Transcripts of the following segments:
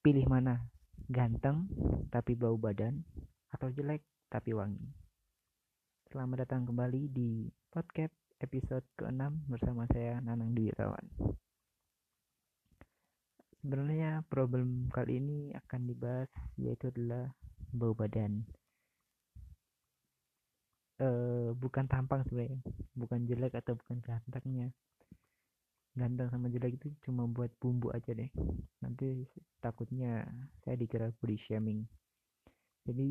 Pilih mana? Ganteng tapi bau badan atau jelek tapi wangi? Selamat datang kembali di podcast episode ke-6 bersama saya Nanang Dwi Tawan. Sebenarnya problem kali ini akan dibahas yaitu adalah bau badan. Uh, bukan tampang sebenarnya, bukan jelek atau bukan gantengnya, ganteng sama jelek itu cuma buat bumbu aja deh. Nanti takutnya saya dikira body shaming. Jadi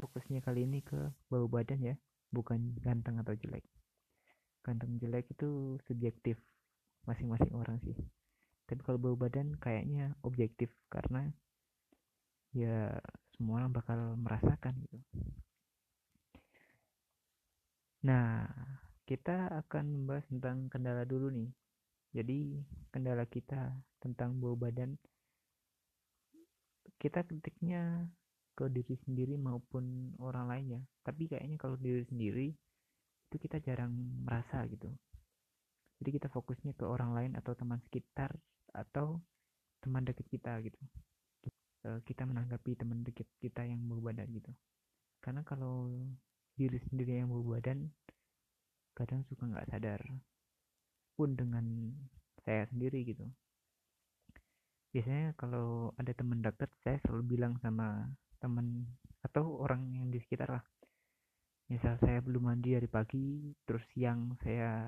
fokusnya kali ini ke bau badan ya bukan ganteng atau jelek. Ganteng jelek itu subjektif masing-masing orang sih. Tapi kalau bau badan kayaknya objektif karena ya semua orang bakal merasakan gitu. Nah kita akan membahas tentang kendala dulu nih jadi kendala kita tentang bau badan kita ketiknya ke diri sendiri maupun orang lainnya tapi kayaknya kalau diri sendiri itu kita jarang merasa gitu. Jadi kita fokusnya ke orang lain atau teman sekitar atau teman dekat kita gitu. E, kita menanggapi teman dekat kita yang bau badan gitu. Karena kalau diri sendiri yang bau badan kadang suka nggak sadar pun dengan saya sendiri gitu. Biasanya kalau ada teman dekat saya selalu bilang sama teman atau orang yang di sekitar lah. Misal saya belum mandi dari pagi terus siang saya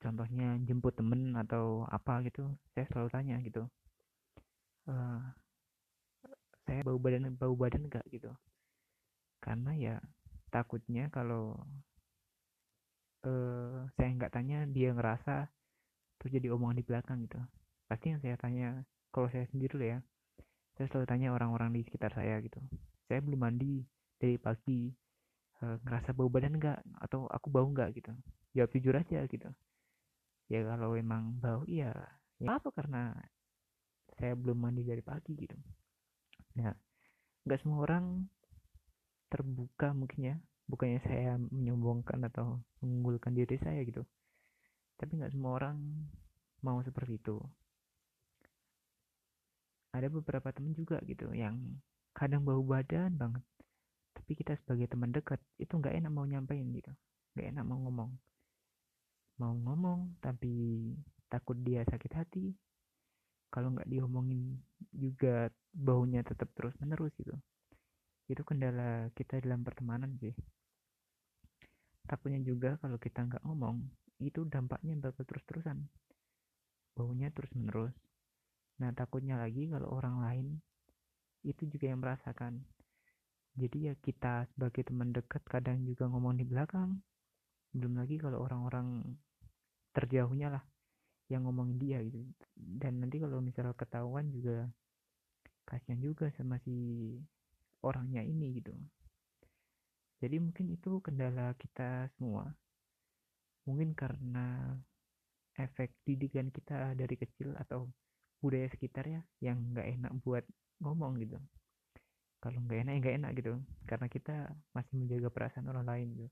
contohnya jemput temen atau apa gitu saya selalu tanya gitu uh, saya bau badan bau badan enggak gitu. Karena ya takutnya kalau uh, saya nggak tanya dia ngerasa terus jadi omongan di belakang gitu. Pasti yang saya tanya kalau saya sendiri ya saya selalu tanya orang-orang di sekitar saya gitu. Saya belum mandi dari pagi uh, ngerasa bau badan enggak atau aku bau enggak gitu. Jawab jujur aja gitu. Ya kalau emang bau iya. Ya apa karena saya belum mandi dari pagi gitu. Nah nggak semua orang terbuka mungkin ya bukannya saya menyombongkan atau mengunggulkan diri saya gitu. Tapi nggak semua orang mau seperti itu. Ada beberapa teman juga gitu yang kadang bau badan banget. Tapi kita sebagai teman dekat itu nggak enak mau nyampein gitu. Nggak enak mau ngomong. Mau ngomong tapi takut dia sakit hati. Kalau nggak diomongin juga baunya tetap terus menerus gitu. Itu kendala kita dalam pertemanan sih takutnya juga kalau kita nggak ngomong itu dampaknya bakal terus-terusan. Baunya terus-menerus. Nah takutnya lagi kalau orang lain itu juga yang merasakan. Jadi ya kita sebagai teman dekat kadang juga ngomong di belakang. Belum lagi kalau orang-orang terjauhnya lah yang ngomongin dia gitu. Dan nanti kalau misalnya ketahuan juga kasihan juga sama si orangnya ini gitu jadi mungkin itu kendala kita semua. Mungkin karena efek didikan kita dari kecil atau budaya sekitar ya yang nggak enak buat ngomong gitu. Kalau nggak enak ya nggak enak gitu karena kita masih menjaga perasaan orang lain gitu.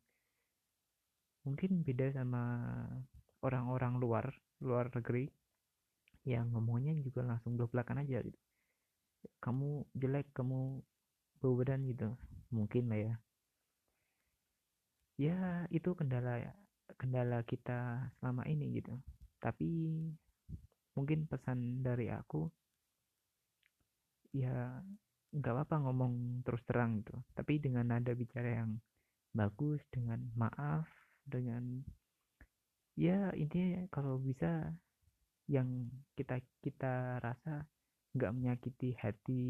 Mungkin beda sama orang-orang luar luar negeri yang ngomongnya juga langsung dua belakang aja gitu. Kamu jelek kamu bau badan gitu. Mungkin lah ya ya itu kendala kendala kita selama ini gitu. Tapi mungkin pesan dari aku ya nggak apa-apa ngomong terus terang gitu. Tapi dengan nada bicara yang bagus dengan maaf dengan ya intinya kalau bisa yang kita kita rasa nggak menyakiti hati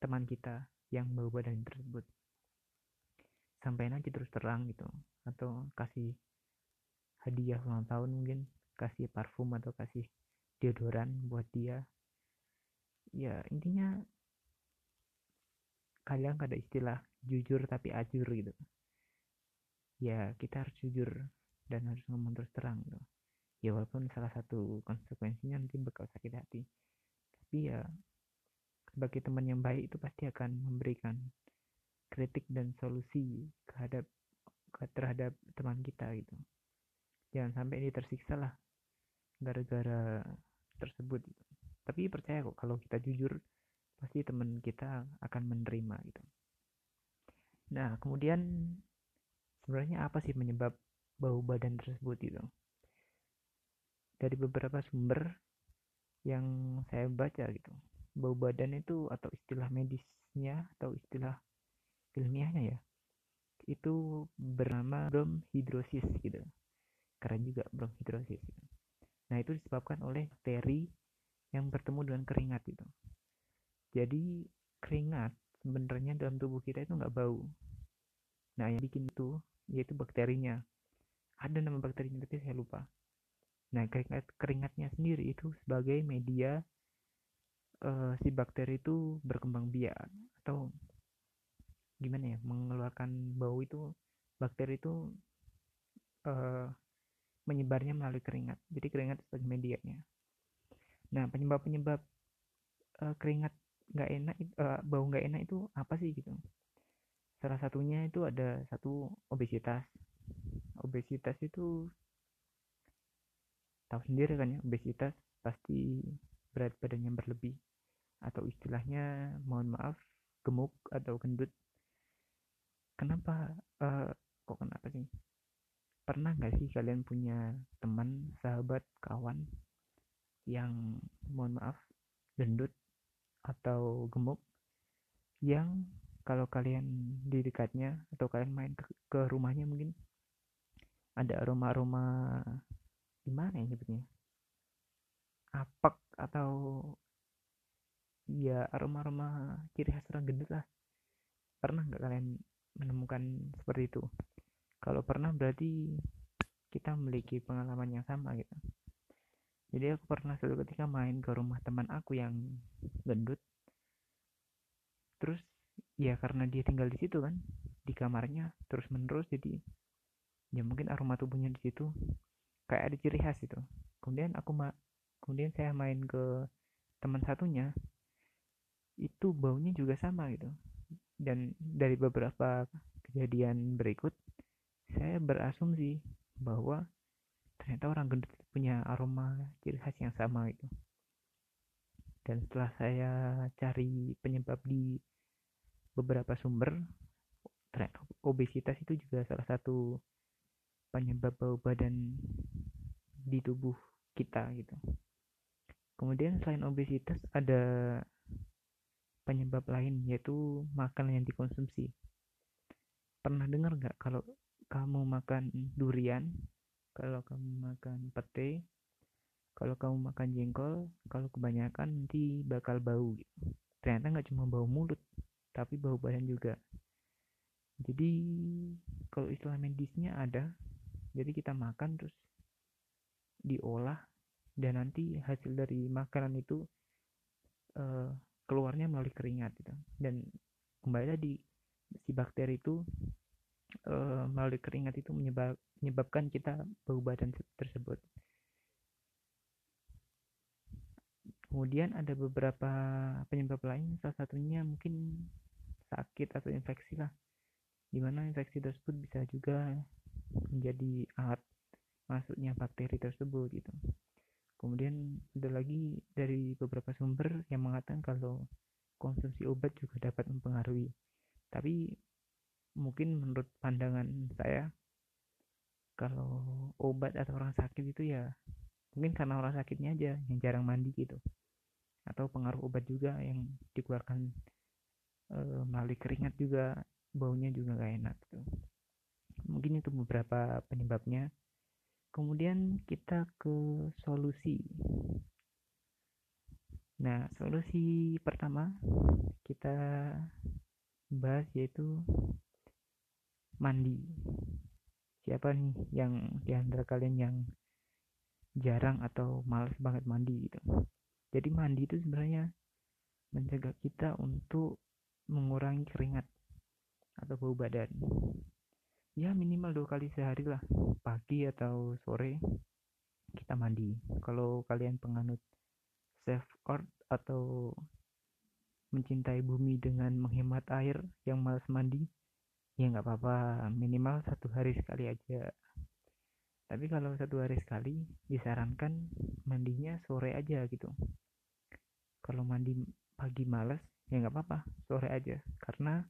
teman kita yang bau badan tersebut sampaikan aja terus terang gitu. Atau kasih hadiah ulang tahun mungkin. Kasih parfum atau kasih deodoran buat dia. Ya intinya kadang ada istilah jujur tapi ajur gitu. Ya kita harus jujur dan harus ngomong terus terang gitu. Ya walaupun salah satu konsekuensinya nanti bakal sakit hati. Tapi ya sebagai teman yang baik itu pasti akan memberikan kritik dan solusi terhadap terhadap teman kita gitu. Jangan sampai ini tersiksa lah gara-gara tersebut gitu. tapi percaya kok kalau kita jujur pasti teman kita akan menerima gitu. Nah kemudian sebenarnya apa sih penyebab bau badan tersebut itu dari beberapa sumber yang saya baca gitu bau badan itu atau istilah medisnya atau istilah ilmiahnya ya. Itu bernama bromhidrosis gitu. Keren juga bromhidrosis gitu. nah itu disebabkan oleh bakteri yang bertemu dengan keringat itu jadi keringat sebenarnya dalam tubuh kita itu nggak bau. Nah yang bikin itu yaitu bakterinya. Ada nama bakterinya tapi saya lupa. Nah keringat keringatnya sendiri itu sebagai media uh, si bakteri itu berkembang biak atau gimana ya mengeluarkan bau itu bakteri itu uh, menyebarnya melalui keringat. Jadi keringat sebagai medianya. Nah penyebab penyebab uh, keringat nggak enak uh, bau nggak enak itu apa sih gitu? Salah satunya itu ada satu obesitas. Obesitas itu tahu sendiri kan ya obesitas pasti berat badannya berlebih. Atau istilahnya mohon maaf gemuk atau gendut kenapa uh, kok kenapa sih pernah nggak sih kalian punya teman sahabat kawan yang mohon maaf gendut atau gemuk yang kalau kalian di dekatnya atau kalian main ke, ke rumahnya mungkin ada aroma-aroma gimana ya nyebutnya? Apak atau ya aroma-aroma ciri khas orang gendut lah. Pernah nggak kalian menemukan seperti itu. Kalau pernah berarti kita memiliki pengalaman yang sama gitu. Jadi aku pernah suatu ketika main ke rumah teman aku yang gendut. Terus ya karena dia tinggal di situ kan di kamarnya terus menerus jadi ya mungkin aroma tubuhnya di situ kayak ada ciri khas itu kemudian aku ma kemudian saya main ke teman satunya itu baunya juga sama gitu dan dari beberapa kejadian berikut saya berasumsi bahwa ternyata orang gendut punya aroma ciri khas yang sama itu dan setelah saya cari penyebab di beberapa sumber ternyata obesitas itu juga salah satu penyebab bau badan di tubuh kita gitu. Kemudian selain obesitas ada penyebab lain yaitu makanan yang dikonsumsi pernah dengar nggak kalau kamu makan durian kalau kamu makan pete kalau kamu makan jengkol kalau kebanyakan nanti bakal bau gitu. ternyata nggak cuma bau mulut tapi bau badan juga jadi kalau istilah medisnya ada jadi kita makan terus diolah dan nanti hasil dari makanan itu uh, keluarnya melalui keringat gitu dan kembali tadi si bakteri itu uh, melalui keringat itu menyebab, menyebabkan kita bau badan tersebut. Kemudian ada beberapa penyebab lain, salah satunya mungkin sakit atau infeksi lah, di mana infeksi tersebut bisa juga menjadi alat masuknya bakteri tersebut gitu. Kemudian ada lagi dari beberapa sumber yang mengatakan kalau konsumsi obat juga dapat mempengaruhi. Tapi mungkin menurut pandangan saya kalau obat atau orang sakit itu ya mungkin karena orang sakitnya aja yang jarang mandi gitu atau pengaruh obat juga yang dikeluarkan e, melalui keringat juga baunya juga gak enak gitu. mungkin itu beberapa penyebabnya kemudian kita ke solusi. Nah solusi pertama kita bahas yaitu mandi. Siapa nih yang di antara kalian yang jarang atau males banget mandi gitu? Jadi mandi itu sebenarnya mencegah kita untuk mengurangi keringat atau bau badan ya minimal dua kali sehari lah. Pagi atau sore kita mandi. Kalau kalian penganut safe earth atau mencintai bumi dengan menghemat air yang males mandi ya nggak apa-apa. Minimal satu hari sekali aja. Tapi kalau satu hari sekali disarankan mandinya sore aja gitu. Kalau mandi pagi males ya nggak apa-apa. Sore aja. Karena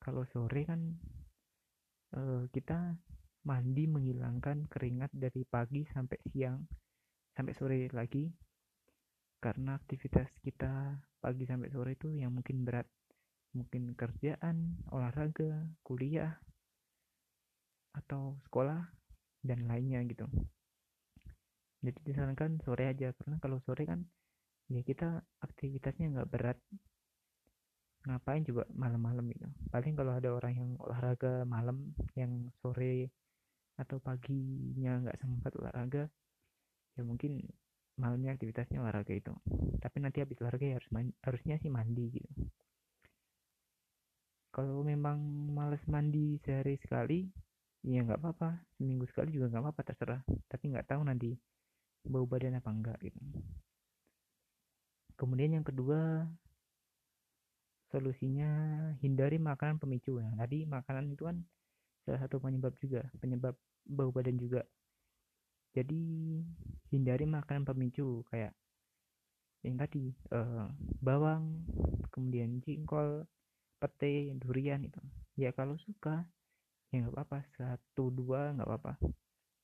kalau sore kan uh, kita mandi menghilangkan keringat dari pagi sampai siang sampai sore lagi. Karena aktivitas kita pagi sampai sore itu yang mungkin berat. Mungkin kerjaan olahraga kuliah atau sekolah dan lainnya gitu. Jadi disarankan sore aja. Karena kalau sore kan ya kita aktivitasnya nggak berat ngapain coba malam-malam gitu. Paling kalau ada orang yang olahraga malam yang sore atau paginya nggak sempat olahraga ya mungkin malamnya aktivitasnya olahraga itu. Tapi nanti habis olahraga ya harus harusnya sih mandi gitu. Kalau memang males mandi sehari sekali ya nggak apa-apa. Seminggu sekali juga nggak apa-apa terserah. Tapi nggak tahu nanti bau badan apa enggak gitu. Kemudian yang kedua solusinya hindari makanan pemicu. Nah tadi makanan itu kan salah satu penyebab juga penyebab bau badan juga. Jadi hindari makanan pemicu kayak yang tadi uh, bawang kemudian jengkol pete durian itu. Ya kalau suka ya nggak apa-apa. Satu dua nggak apa-apa.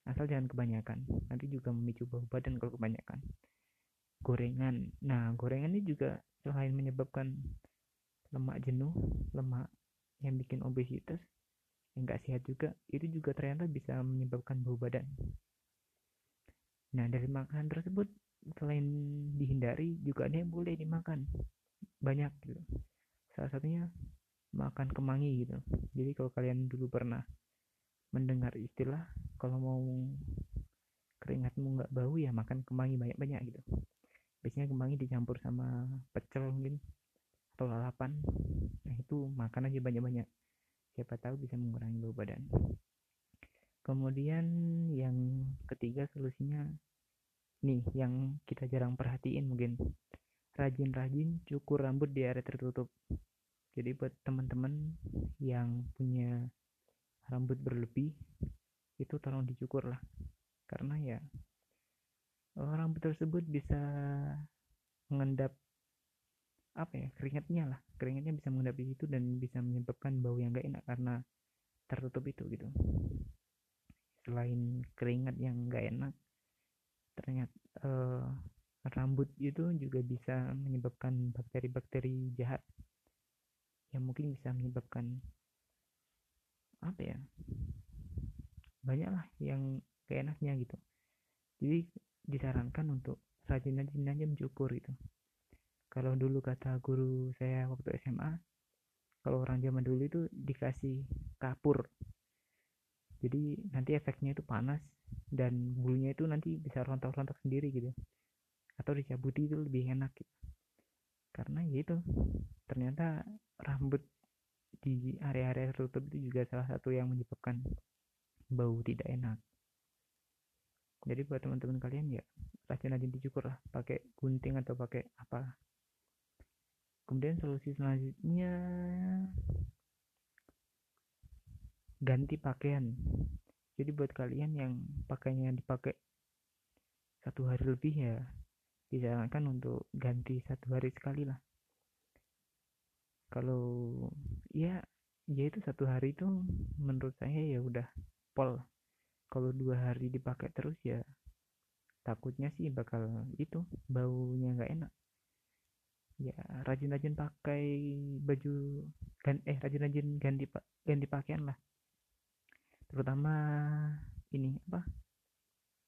Asal jangan kebanyakan. Nanti juga memicu bau badan kalau kebanyakan. Gorengan. Nah gorengan ini juga selain menyebabkan lemak jenuh lemak yang bikin obesitas yang gak sehat juga itu juga ternyata bisa menyebabkan bau badan. Nah dari makanan tersebut selain dihindari juga ada yang boleh dimakan. Banyak gitu. Salah satunya makan kemangi gitu. Jadi kalau kalian dulu pernah mendengar istilah kalau mau keringatmu nggak bau ya makan kemangi banyak-banyak gitu. Biasanya kemangi dicampur sama pecel mungkin atau lalapan. Nah itu makan aja banyak-banyak. Siapa tahu bisa mengurangi bau badan. Kemudian yang ketiga solusinya nih yang kita jarang perhatiin mungkin. Rajin-rajin cukur rambut di area tertutup. Jadi buat teman-teman yang punya rambut berlebih itu tolong dicukur lah. Karena ya rambut tersebut bisa mengendap apa ya keringatnya lah. Keringatnya bisa mengendap di situ dan bisa menyebabkan bau yang gak enak karena tertutup itu gitu. Selain keringat yang gak enak ternyata eh, rambut itu juga bisa menyebabkan bakteri-bakteri jahat. Yang mungkin bisa menyebabkan apa ya banyak lah yang gak enaknya gitu. Jadi disarankan untuk rajin-rajin aja mencukur itu kalau dulu kata guru saya waktu SMA kalau orang zaman dulu itu dikasih kapur. Jadi nanti efeknya itu panas dan bulunya itu nanti bisa rontok-rontok sendiri gitu. Atau dicabuti itu lebih enak gitu. karena ya itu ternyata rambut di area-area tertutup itu juga salah satu yang menyebabkan bau tidak enak. Jadi buat teman-teman kalian ya rajin-rajin dicukur lah pakai gunting atau pakai apa kemudian solusi selanjutnya ganti pakaian. Jadi buat kalian yang pakainya dipakai satu hari lebih ya disarankan untuk ganti satu hari sekali lah. Kalau ya ya itu satu hari itu menurut saya ya udah pol. Kalau dua hari dipakai terus ya takutnya sih bakal itu baunya nggak enak ya rajin-rajin pakai baju gan eh rajin-rajin ganti ganti pakaian lah. Terutama ini apa?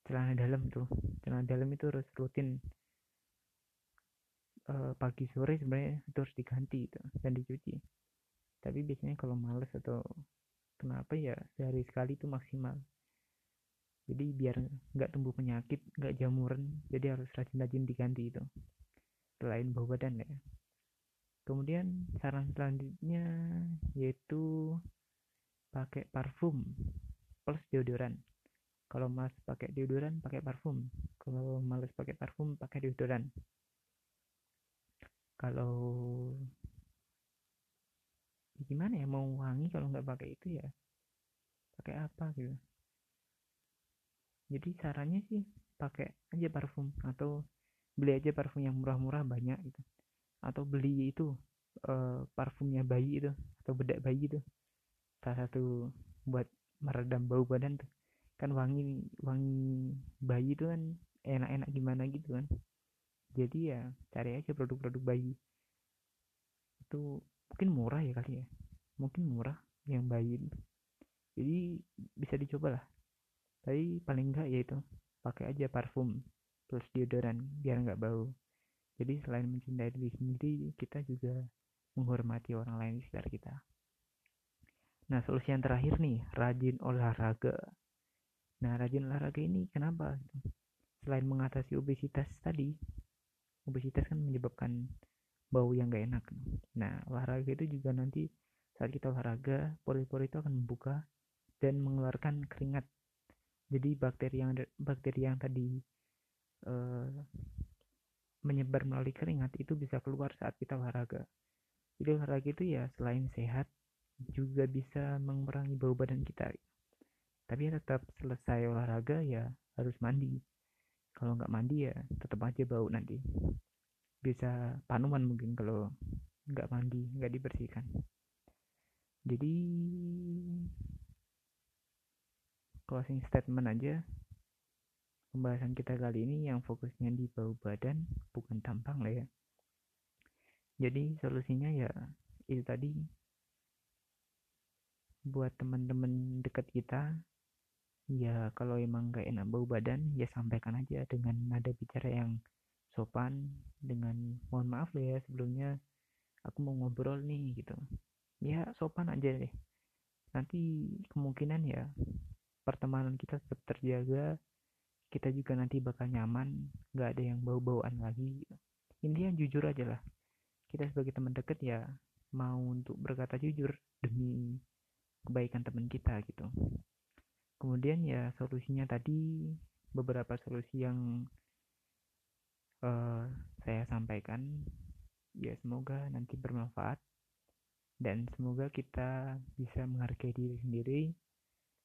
Celana dalam tuh. Celana dalam itu harus rutin. Uh, pagi sore sebenarnya itu harus diganti itu dan dicuci. Tapi biasanya kalau males atau kenapa ya sehari sekali itu maksimal. Jadi biar nggak tumbuh penyakit nggak jamuran jadi harus rajin-rajin diganti itu selain bau badan ya? Kemudian saran selanjutnya yaitu pakai parfum plus deodoran. Kalau mas pakai deodoran pakai parfum. Kalau males pakai parfum pakai deodoran. Kalau gimana ya mau wangi kalau nggak pakai itu ya? Pakai apa gitu? Jadi caranya sih pakai aja parfum atau beli aja parfum yang murah-murah banyak gitu. Atau beli itu uh, parfumnya bayi itu atau bedak bayi itu. Salah satu buat meredam bau badan tuh. Kan wangi wangi bayi itu kan enak-enak gimana gitu kan. Jadi ya cari aja produk-produk bayi. Itu mungkin murah ya kali ya. Mungkin murah yang bayi jadi bisa dicoba lah tapi paling enggak ya itu pakai aja parfum terus deodoran biar nggak bau. Jadi selain mencintai diri sendiri kita juga menghormati orang lain di sekitar kita. Nah solusi yang terakhir nih rajin olahraga. Nah rajin olahraga ini kenapa? Selain mengatasi obesitas tadi obesitas kan menyebabkan bau yang gak enak. Nah olahraga itu juga nanti saat kita olahraga pori-pori itu akan membuka dan mengeluarkan keringat. Jadi bakteri yang bakteri yang tadi uh, menyebar melalui keringat itu bisa keluar saat kita olahraga. Jadi olahraga itu ya selain sehat juga bisa mengurangi bau badan kita. Tapi ya tetap selesai olahraga ya harus mandi. Kalau nggak mandi ya tetap aja bau nanti. Bisa panuman mungkin kalau nggak mandi nggak dibersihkan. Jadi closing statement aja pembahasan kita kali ini yang fokusnya di bau badan bukan tampang lah ya. Jadi solusinya ya itu tadi. Buat teman-teman dekat kita ya kalau emang gak enak bau badan ya sampaikan aja dengan nada bicara yang sopan dengan mohon maaf ya sebelumnya aku mau ngobrol nih gitu. Ya sopan aja deh. Nanti kemungkinan ya pertemanan kita tetap terjaga kita juga nanti bakal nyaman nggak ada yang bau-bauan lagi intinya jujur aja lah. Kita sebagai teman deket ya mau untuk berkata jujur demi kebaikan teman kita gitu. Kemudian ya solusinya tadi beberapa solusi yang uh, saya sampaikan. Ya semoga nanti bermanfaat dan semoga kita bisa menghargai diri sendiri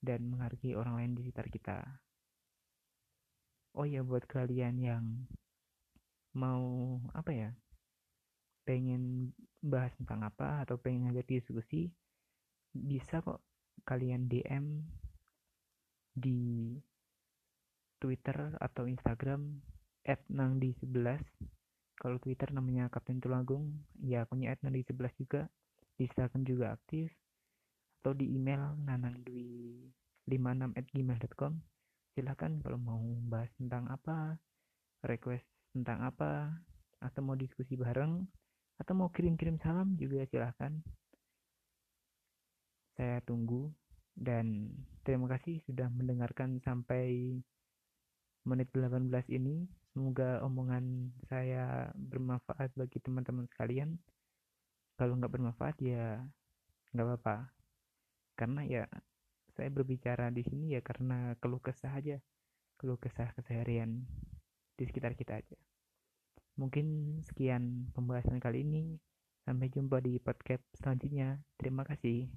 dan menghargai orang lain di sekitar kita oh ya buat kalian yang mau apa ya pengen bahas tentang apa atau pengen ngajak diskusi bisa kok kalian DM di Twitter atau Instagram @nangdi11 kalau Twitter namanya Kapten Tulagung ya punya @nangdi11 juga. Di Instagram juga aktif. Atau di email nanangdwi56@gmail.com silahkan kalau mau bahas tentang apa request tentang apa atau mau diskusi bareng atau mau kirim-kirim salam juga silahkan saya tunggu dan terima kasih sudah mendengarkan sampai menit 18 ini. Semoga omongan saya bermanfaat bagi teman-teman sekalian. Kalau nggak bermanfaat ya nggak apa-apa. Karena ya saya berbicara di sini ya karena keluh kesah aja keluh kesah keseharian di sekitar kita aja. Mungkin sekian pembahasan kali ini. Sampai jumpa di podcast selanjutnya. Terima kasih